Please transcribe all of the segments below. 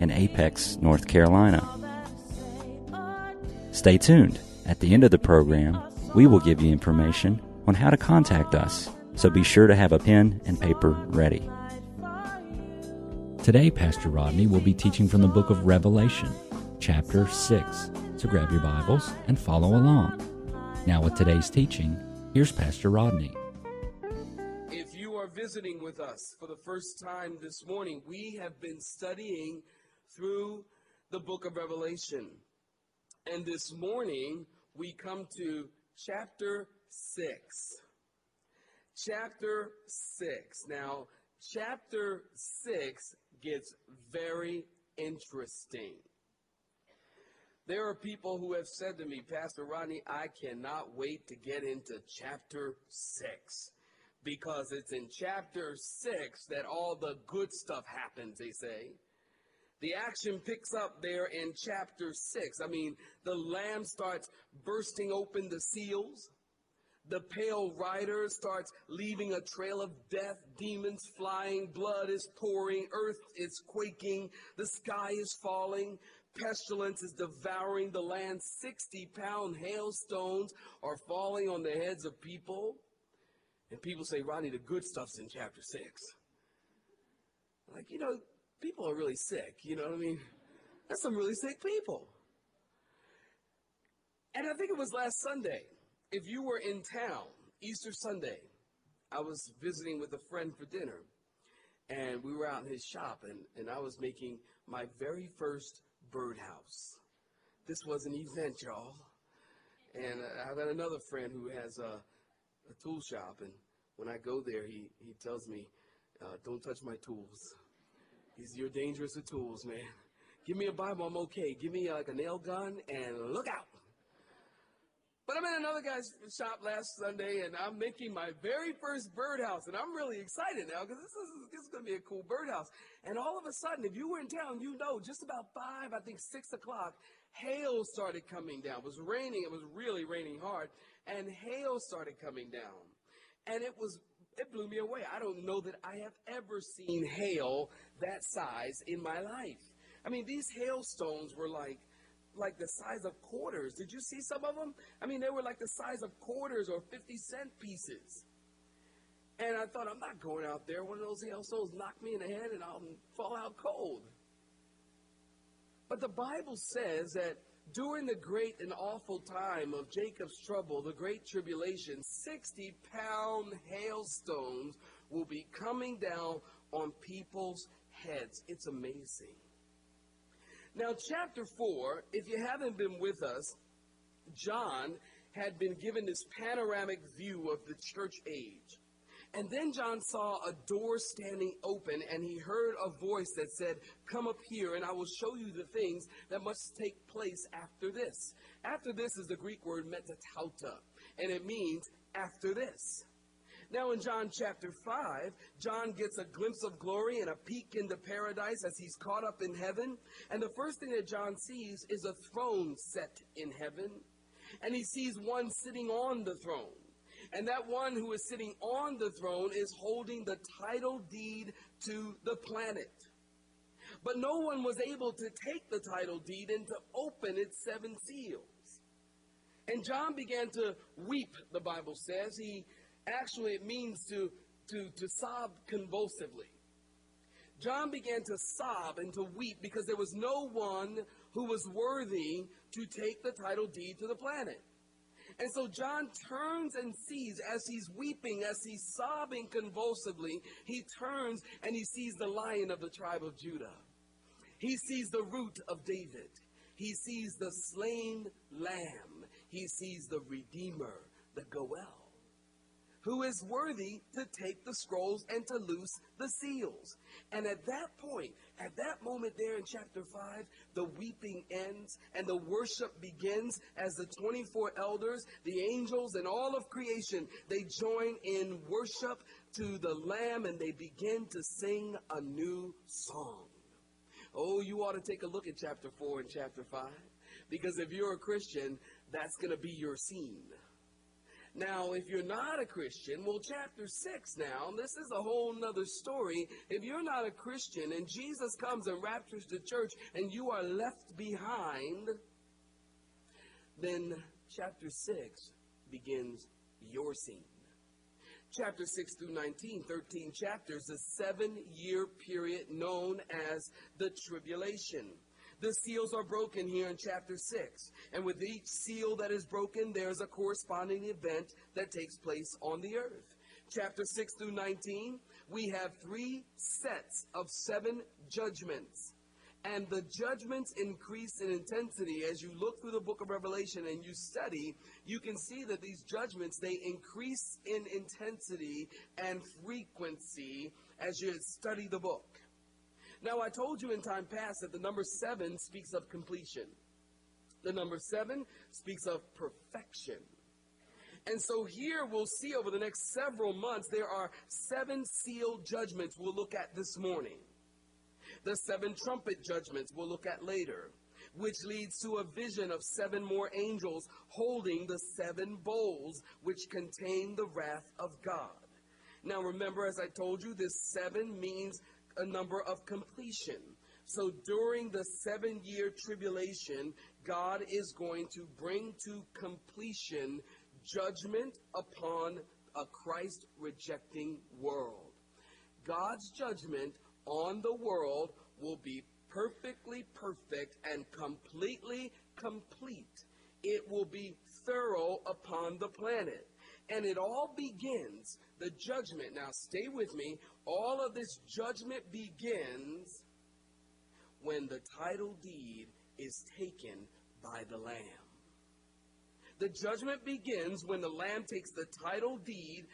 in Apex, North Carolina. Stay tuned. At the end of the program, we will give you information on how to contact us, so be sure to have a pen and paper ready. Today, Pastor Rodney will be teaching from the book of Revelation, chapter 6. So grab your Bibles and follow along. Now, with today's teaching, here's Pastor Rodney. If you are visiting with us for the first time this morning, we have been studying through the book of Revelation. And this morning, we come to chapter 6. Chapter 6. Now, chapter 6 gets very interesting. There are people who have said to me, Pastor Rodney, I cannot wait to get into chapter 6 because it's in chapter 6 that all the good stuff happens, they say. The action picks up there in chapter 6. I mean, the lamb starts bursting open the seals. The pale rider starts leaving a trail of death, demons flying, blood is pouring, earth is quaking, the sky is falling, pestilence is devouring the land. 60 pound hailstones are falling on the heads of people. And people say, Ronnie, the good stuff's in chapter 6. Like, you know, people are really sick. You know what I mean? That's some really sick people. And I think it was last Sunday. If you were in town, Easter Sunday, I was visiting with a friend for dinner. And we were out in his shop, and, and I was making my very first birdhouse. This was an event, y'all. And I've got another friend who has a, a tool shop, and when I go there, he, he tells me, uh, don't touch my tools. He's, you're dangerous tools, man. Give me a Bible, I'm okay. Give me uh, like a nail gun and look out. But I'm in another guy's shop last Sunday and I'm making my very first birdhouse. And I'm really excited now because this is, this is going to be a cool birdhouse. And all of a sudden, if you were in town, you know, just about five, I think six o'clock, hail started coming down. It was raining. It was really raining hard. And hail started coming down. And it was it blew me away. I don't know that I have ever seen hail that size in my life. I mean, these hailstones were like like the size of quarters. Did you see some of them? I mean, they were like the size of quarters or 50 cent pieces. And I thought, I'm not going out there. One of those hailstones knock me in the head and I'll fall out cold. But the Bible says that during the great and awful time of Jacob's trouble, the great tribulation, 60 pound hailstones will be coming down on people's heads. It's amazing. Now, chapter 4, if you haven't been with us, John had been given this panoramic view of the church age. And then John saw a door standing open, and he heard a voice that said, Come up here, and I will show you the things that must take place after this. After this is the Greek word metatauta, and it means after this. Now, in John chapter 5, John gets a glimpse of glory and a peek into paradise as he's caught up in heaven. And the first thing that John sees is a throne set in heaven. And he sees one sitting on the throne. And that one who is sitting on the throne is holding the title deed to the planet. But no one was able to take the title deed and to open its seven seals. And John began to weep, the Bible says. He actually, it means to, to, to sob convulsively. John began to sob and to weep because there was no one who was worthy to take the title deed to the planet. And so John turns and sees as he's weeping, as he's sobbing convulsively, he turns and he sees the lion of the tribe of Judah. He sees the root of David. He sees the slain lamb. He sees the redeemer, the Goel, who is worthy to take the scrolls and to loose the seals. And at that point, at that moment there in chapter 5, the weeping ends and the worship begins as the 24 elders, the angels, and all of creation, they join in worship to the Lamb and they begin to sing a new song. Oh, you ought to take a look at chapter 4 and chapter 5. Because if you're a Christian, that's going to be your scene. Now, if you're not a Christian, well, chapter 6 now, this is a whole nother story. If you're not a Christian and Jesus comes and raptures the church and you are left behind, then chapter 6 begins your scene. Chapter 6 through 19, 13 chapters, a seven year period known as the tribulation. The seals are broken here in chapter 6. And with each seal that is broken, there's a corresponding event that takes place on the earth. Chapter 6 through 19, we have three sets of seven judgments. And the judgments increase in intensity as you look through the book of Revelation and you study, you can see that these judgments they increase in intensity and frequency as you study the book. Now, I told you in time past that the number seven speaks of completion. The number seven speaks of perfection. And so here we'll see over the next several months, there are seven sealed judgments we'll look at this morning. The seven trumpet judgments we'll look at later, which leads to a vision of seven more angels holding the seven bowls which contain the wrath of God. Now remember, as I told you, this seven means a number of completion. So during the seven year tribulation, God is going to bring to completion judgment upon a Christ rejecting world. God's judgment on the world will be perfectly perfect and completely complete. It will be thorough upon the planet. And it all begins, the judgment. Now, stay with me. All of this judgment begins when the title deed is taken by the Lamb. The judgment begins when the Lamb takes the title deed,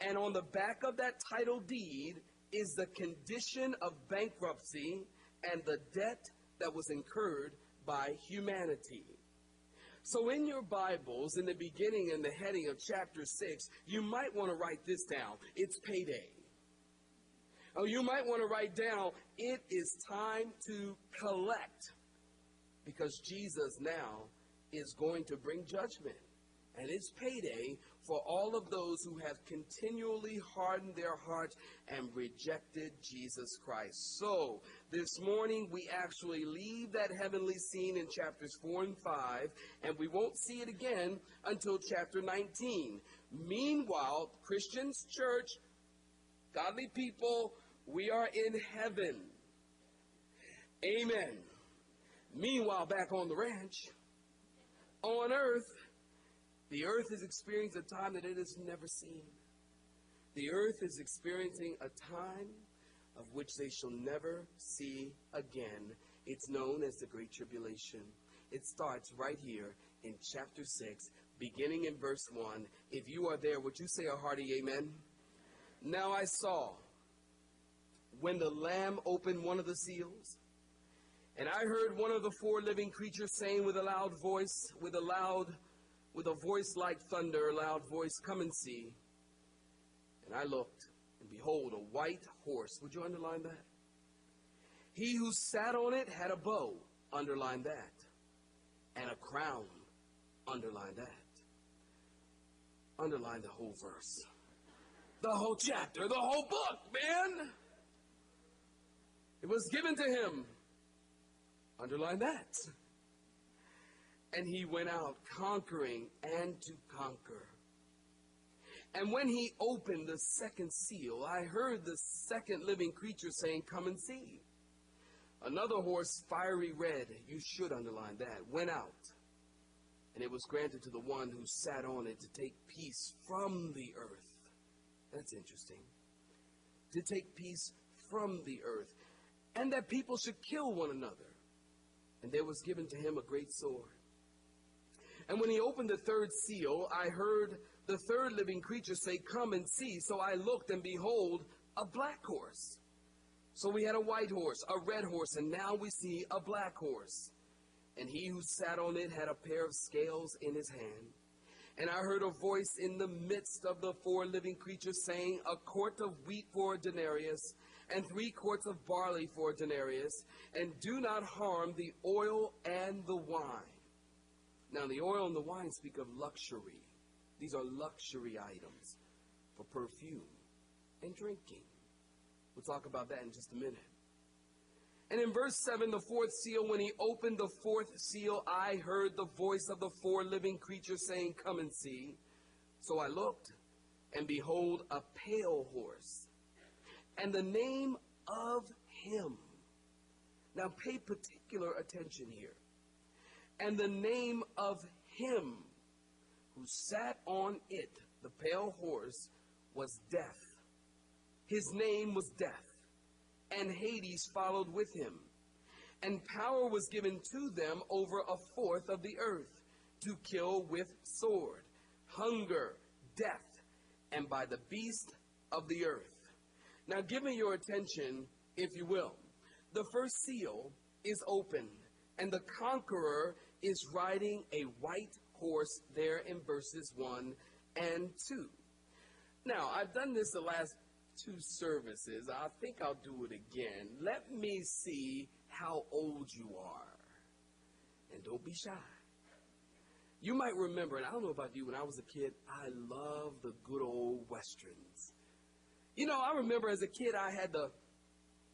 and on the back of that title deed is the condition of bankruptcy and the debt that was incurred by humanity. So, in your Bibles, in the beginning and the heading of chapter 6, you might want to write this down. It's payday. Oh, you might want to write down, it is time to collect. Because Jesus now is going to bring judgment. And it's payday for all of those who have continually hardened their hearts and rejected Jesus Christ. So, this morning we actually leave that heavenly scene in chapters 4 and 5, and we won't see it again until chapter 19. Meanwhile, Christians, church, godly people, we are in heaven. Amen. Meanwhile, back on the ranch, on earth, the earth is experiencing a time that it has never seen. The earth is experiencing a time of which they shall never see again. It's known as the Great Tribulation. It starts right here in chapter 6, beginning in verse 1. If you are there, would you say a hearty amen? Now I saw when the Lamb opened one of the seals, and I heard one of the four living creatures saying with a loud voice, with a loud with a voice like thunder, a loud voice, Come and see. And I looked, and behold, a white horse. Would you underline that? He who sat on it had a bow. Underline that. And a crown. Underline that. Underline the whole verse. The whole chapter, the whole book, man. It was given to him. Underline that. And he went out conquering and to conquer. And when he opened the second seal, I heard the second living creature saying, Come and see. Another horse, fiery red, you should underline that, went out. And it was granted to the one who sat on it to take peace from the earth. That's interesting. To take peace from the earth. And that people should kill one another. And there was given to him a great sword. And when he opened the third seal, I heard the third living creature say, Come and see. So I looked, and behold, a black horse. So we had a white horse, a red horse, and now we see a black horse. And he who sat on it had a pair of scales in his hand. And I heard a voice in the midst of the four living creatures saying, A quart of wheat for a denarius, and three quarts of barley for a denarius, and do not harm the oil and the wine. Now, the oil and the wine speak of luxury. These are luxury items for perfume and drinking. We'll talk about that in just a minute. And in verse 7, the fourth seal, when he opened the fourth seal, I heard the voice of the four living creatures saying, Come and see. So I looked, and behold, a pale horse. And the name of him. Now pay particular attention here. And the name of him who sat on it, the pale horse, was Death. His name was Death and Hades followed with him. And power was given to them over a fourth of the earth to kill with sword, hunger, death, and by the beast of the earth. Now, give me your attention, if you will. The first seal is open, and the conqueror is riding a white horse there in verses 1 and 2. Now, I've done this the last two services. I think I'll do it again. Let me see how old you are. And don't be shy. You might remember, and I don't know about you, when I was a kid, I loved the good old westerns. You know, I remember as a kid, I had the,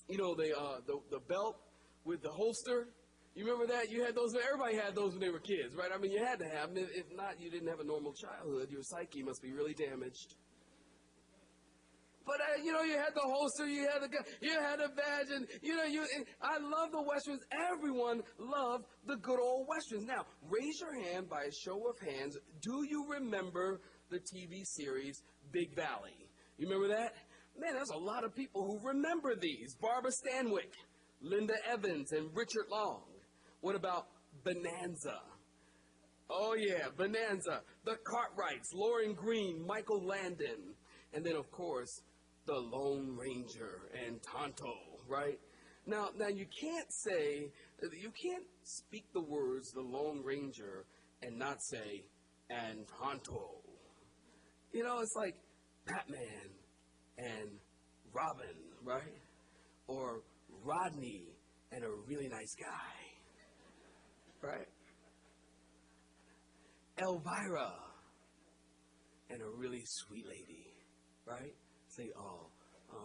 you know, the uh, the, the belt with the holster. You remember that? You had those. Everybody had those when they were kids, right? I mean, you had to have them. If not, you didn't have a normal childhood. Your psyche must be really damaged. But uh, you know, you had the holster, you had the gun, you had a badge, and you know, you. I love the westerns. Everyone loved the good old westerns. Now, raise your hand by a show of hands. Do you remember the TV series Big Valley? You remember that? Man, there's a lot of people who remember these. Barbara Stanwyck, Linda Evans, and Richard Long. What about Bonanza? Oh yeah, Bonanza. The Cartwrights, Lorne Greene, Michael Landon, and then of course the Lone Ranger and Tonto, right? Now, now you can't say, you can't speak the words the Lone Ranger and not say and Tonto. You know, it's like Batman and Robin, right? Or Rodney and a really nice guy, right? Elvira and a really sweet lady, right? Say, oh, oh.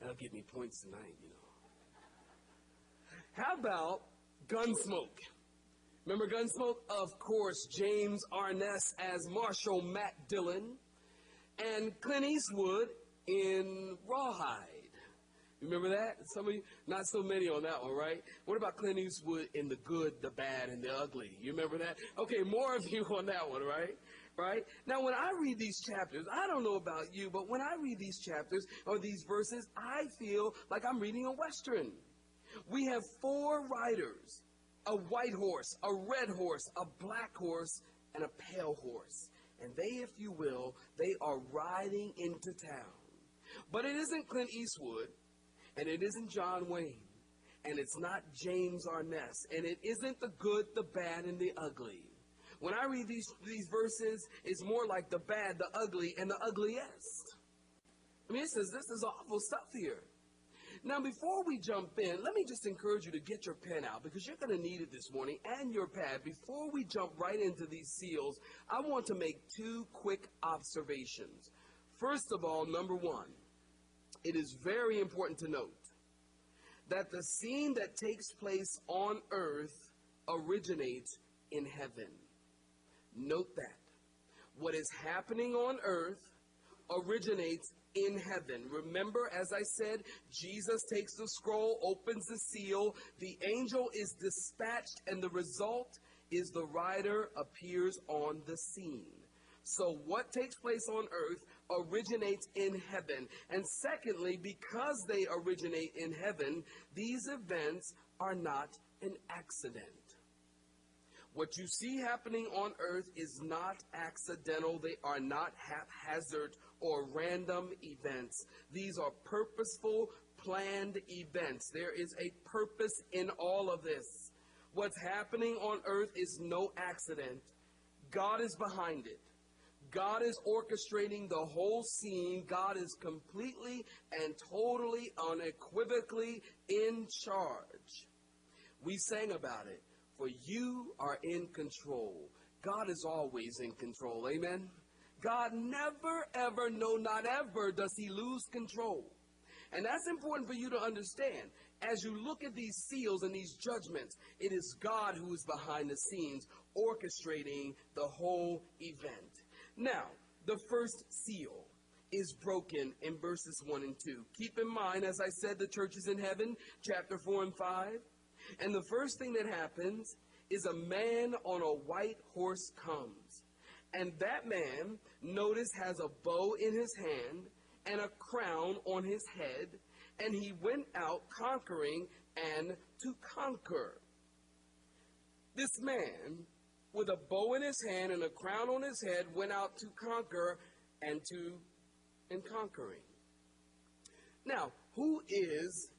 That'll give me points tonight, you know. How about Gunsmoke? Remember Gunsmoke? Of course, James Arness as Marshal Matt Dillon and Clint Eastwood in Rawhide. You remember that? Some of you, not so many on that one, right? What about Clint Eastwood in The Good, the Bad, and the Ugly? You remember that? Okay, more of you on that one, right? Right? Now, when I read these chapters, I don't know about you, but when I read these chapters or these verses, I feel like I'm reading a Western. We have four riders a white horse, a red horse, a black horse, and a pale horse. And they, if you will, they are riding into town. But it isn't Clint Eastwood, and it isn't John Wayne, and it's not James Arness, and it isn't the good, the bad, and the ugly. When I read these, these verses, it's more like the bad, the ugly, and the ugliest. I mean, it says this is awful stuff here. Now, before we jump in, let me just encourage you to get your pen out because you're going to need it this morning and your pad. Before we jump right into these seals, I want to make two quick observations. First of all, number one, it is very important to note that the scene that takes place on earth originates in heaven. Note that. What is happening on earth originates in heaven. Remember, as I said, Jesus takes the scroll, opens the seal, the angel is dispatched, and the result is the rider appears on the scene. So, what takes place on earth originates in heaven. And secondly, because they originate in heaven, these events are not an accident. What you see happening on earth is not accidental. They are not haphazard or random events. These are purposeful, planned events. There is a purpose in all of this. What's happening on earth is no accident. God is behind it. God is orchestrating the whole scene. God is completely and totally, unequivocally in charge. We sang about it. For you are in control. God is always in control. Amen. God never, ever, no, not ever does he lose control. And that's important for you to understand. As you look at these seals and these judgments, it is God who is behind the scenes orchestrating the whole event. Now, the first seal is broken in verses 1 and 2. Keep in mind, as I said, the church is in heaven, chapter 4 and 5. And the first thing that happens is a man on a white horse comes. And that man, notice, has a bow in his hand and a crown on his head. And he went out conquering and to conquer. This man with a bow in his hand and a crown on his head, went out to conquer and to and conquering. Now, who is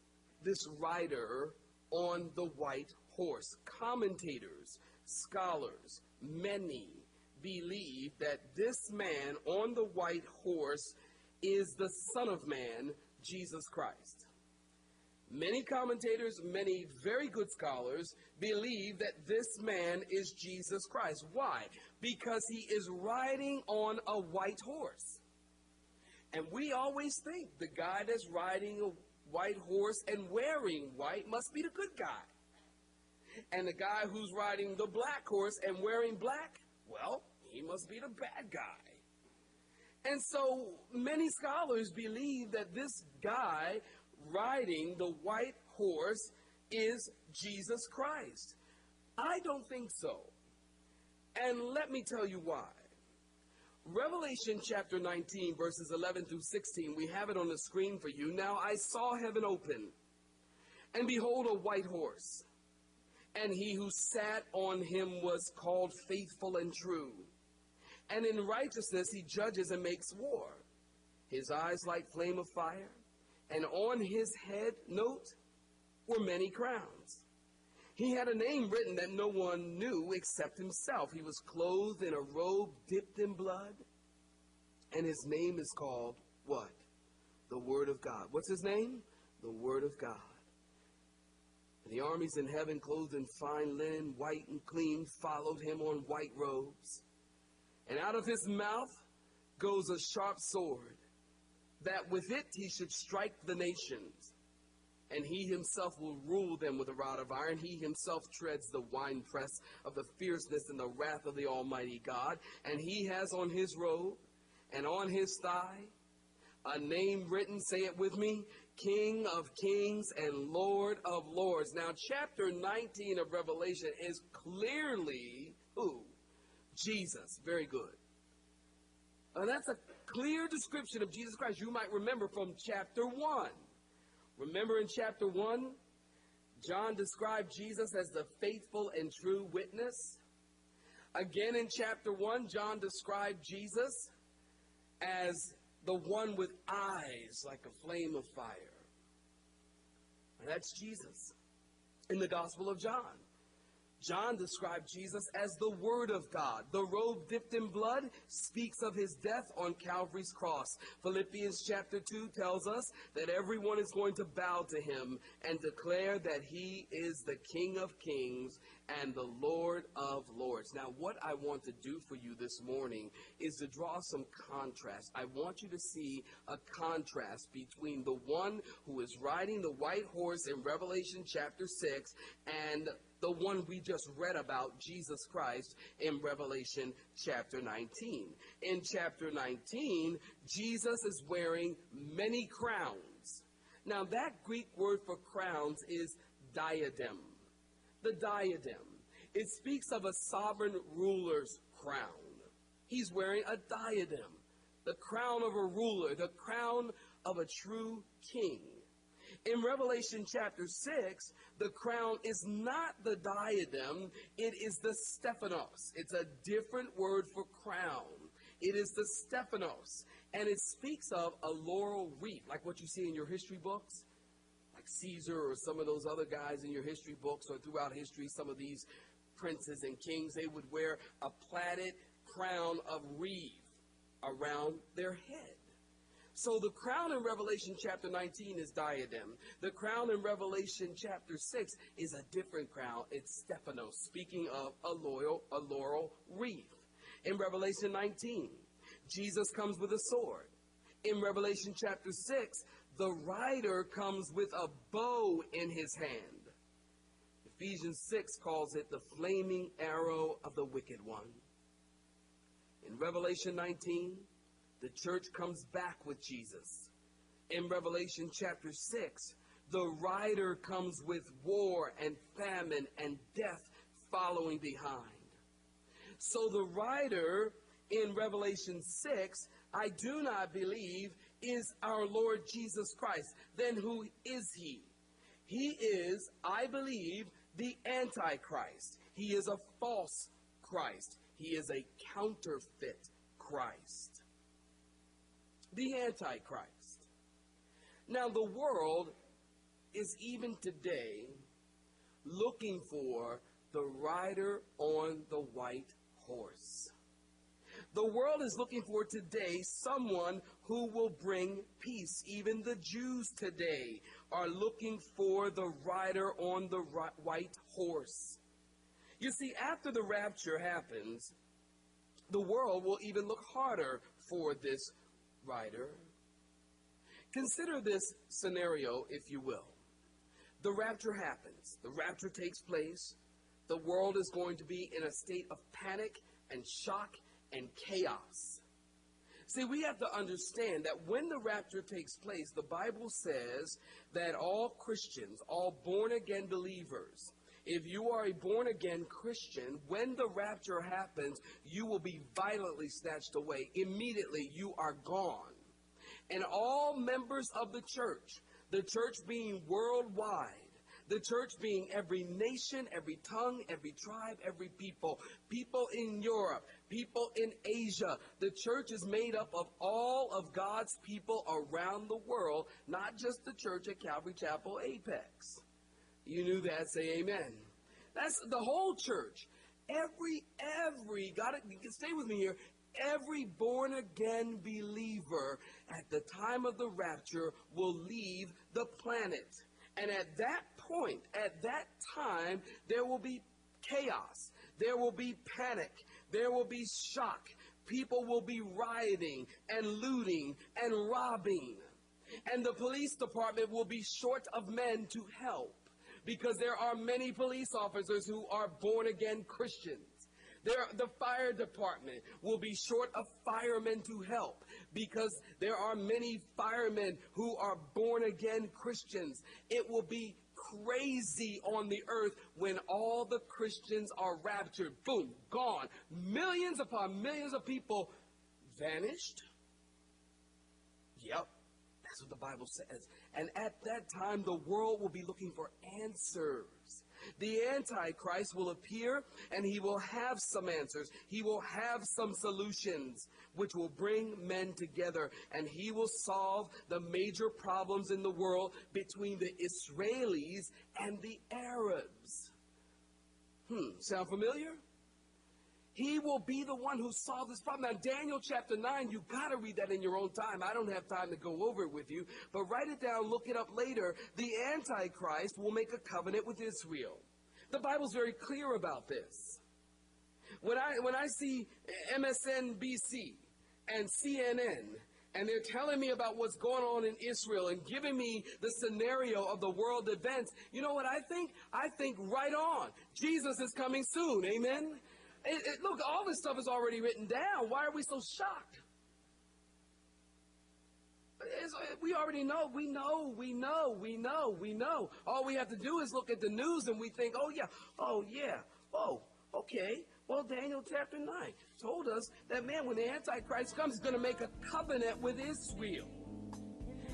this rider on the white horse? Commentators, scholars, many believe that this man on the white horse is the Son of Man, Jesus Christ. Many commentators, many very good scholars believe that this man is Jesus Christ. Why? Because he is riding on a white horse. And we always think the guy that's riding a white horse and wearing white must be the good guy. And the guy who's riding the black horse and wearing black, well, he must be the bad guy. And so many scholars believe that this guy riding the white horse is Jesus Christ. I don't think so. And let me tell you why. Revelation chapter 19, verses 11 through 16, we have it on the screen for you. Now I saw heaven open, and behold, a white horse. And he who sat on him was called faithful and true. And in righteousness he judges and makes war. His eyes like flame of fire and on his head, note, were many crowns. He had a name written that no one knew except himself. He was clothed in a robe dipped in blood, and his name is called what? The Word of God. What's his name? The Word of God. And the armies in heaven, clothed in fine linen, white and clean, followed him on white robes. And out of his mouth goes a sharp sword that with it he should strike the nations, and he himself will rule them with a rod of iron. He himself treads the winepress of the fierceness and the wrath of the Almighty God, and he has on his robe and on his thigh a name written, say it with me, King of Kings and Lord of Lords. Now, chapter 19 of Revelation is clearly who? Jesus. Very good. And that's a clear description of Jesus Christ you might remember from chapter 1. Remember in chapter 1, John described Jesus as the faithful and true witness. Again in chapter 1, John described Jesus as the one with eyes like a flame of fire. And that's Jesus in the Gospel of John. John described Jesus as the Word of God. The robe dipped in blood speaks of his death on Calvary's cross. Philippians chapter 2 tells us that everyone is going to bow to him and declare that he is the King of kings and the Lord of lords. Now, what I want to do for you this morning is to draw some contrast. I want you to see a contrast between the one who is riding the white horse in Revelation chapter 6 and the one we just read about, Jesus Christ, in Revelation chapter 19. In chapter 19, Jesus is wearing many crowns. Now, that Greek word for crowns is diadem. The diadem. It speaks of a sovereign ruler's crown. He's wearing a diadem, the crown of a ruler, the crown of a true king. In Revelation chapter 6, the crown is not the diadem, it is the Stephanos. It's a different word for crown. It is the Stephanos. And it speaks of a laurel wreath, like what you see in your history books, like Caesar or some of those other guys in your history books or throughout history, some of these princes and kings, they would wear a plaited crown of wreath around their head. So the crown in Revelation chapter 19 is diadem. The crown in Revelation chapter 6 is a different crown. It's Stephanos, speaking of a loyal, a laurel wreath. In Revelation 19, Jesus comes with a sword. In Revelation chapter 6, the rider comes with a bow in his hand. Ephesians 6 calls it the flaming arrow of the wicked one. In Revelation 19, the church comes back with Jesus. In Revelation chapter 6, the rider comes with war and famine and death following behind. So the rider in Revelation 6, I do not believe, is our Lord Jesus Christ. Then who is he? He is, I believe, the Antichrist. He is a false Christ. He is a counterfeit Christ. The Antichrist. Now, the world is even today looking for the rider on the white horse. The world is looking for today someone who will bring peace. Even the Jews today are looking for the rider on the white horse. You see, after the rapture happens, the world will even look harder for this rider. Consider this scenario, if you will. The rapture happens, the rapture takes place, the world is going to be in a state of panic and shock and chaos. See, we have to understand that when the rapture takes place, the Bible says that all Christians, all born again believers, if you are a born again Christian, when the rapture happens, you will be violently snatched away. Immediately, you are gone. And all members of the church, the church being worldwide, the church being every nation, every tongue, every tribe, every people, people in Europe, people in Asia. The church is made up of all of God's people around the world, not just the church at Calvary Chapel Apex. You knew that, say amen. That's the whole church. Every, every, got it, stay with me here. Every born again believer at the time of the rapture will leave the planet. And at that point, at that time, there will be chaos. There will be panic. There will be shock. People will be rioting and looting and robbing. And the police department will be short of men to help because there are many police officers who are born again Christians. There, the fire department will be short of firemen to help because there are many firemen who are born again Christians. It will be crazy on the earth when all the Christians are raptured. Boom, gone. Millions upon millions of people vanished. Yep, that's what the Bible says. And at that time, the world will be looking for answers. The Antichrist will appear and he will have some answers. He will have some solutions which will bring men together and he will solve the major problems in the world between the Israelis and the Arabs. Hmm, sound familiar? He will be the one who solved this problem. Now, Daniel chapter 9, you got to read that in your own time. I don't have time to go over it with you, but write it down, look it up later. The Antichrist will make a covenant with Israel. The Bible's very clear about this. When I, when I see MSNBC and CNN, and they're telling me about what's going on in Israel and giving me the scenario of the world events, you know what I think? I think right on. Jesus is coming soon. Amen? It, it, look, all this stuff is already written down. Why are we so shocked? It's, uh, we already know. We know. We know. We know. We know. All we have to do is look at the news and we think, oh, yeah. Oh, yeah. Oh, okay. Well, Daniel chapter 9 told us that, man, when the Antichrist comes, he's going to make a covenant with Israel.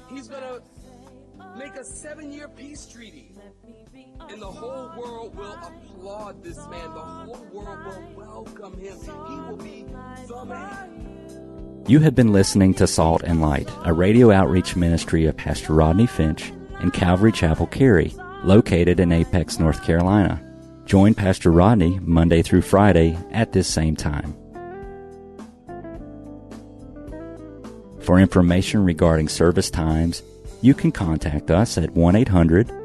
He's going to make a seven year peace treaty. And the whole world will applaud this man. The whole world will welcome him. He will be the man. You have been listening to Salt and Light, a radio outreach ministry of Pastor Rodney Finch in Calvary Chapel, Cary, located in Apex, North Carolina. Join Pastor Rodney Monday through Friday at this same time. For information regarding service times, you can contact us at 1 800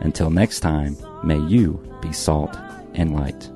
Until next time, may you be salt and light.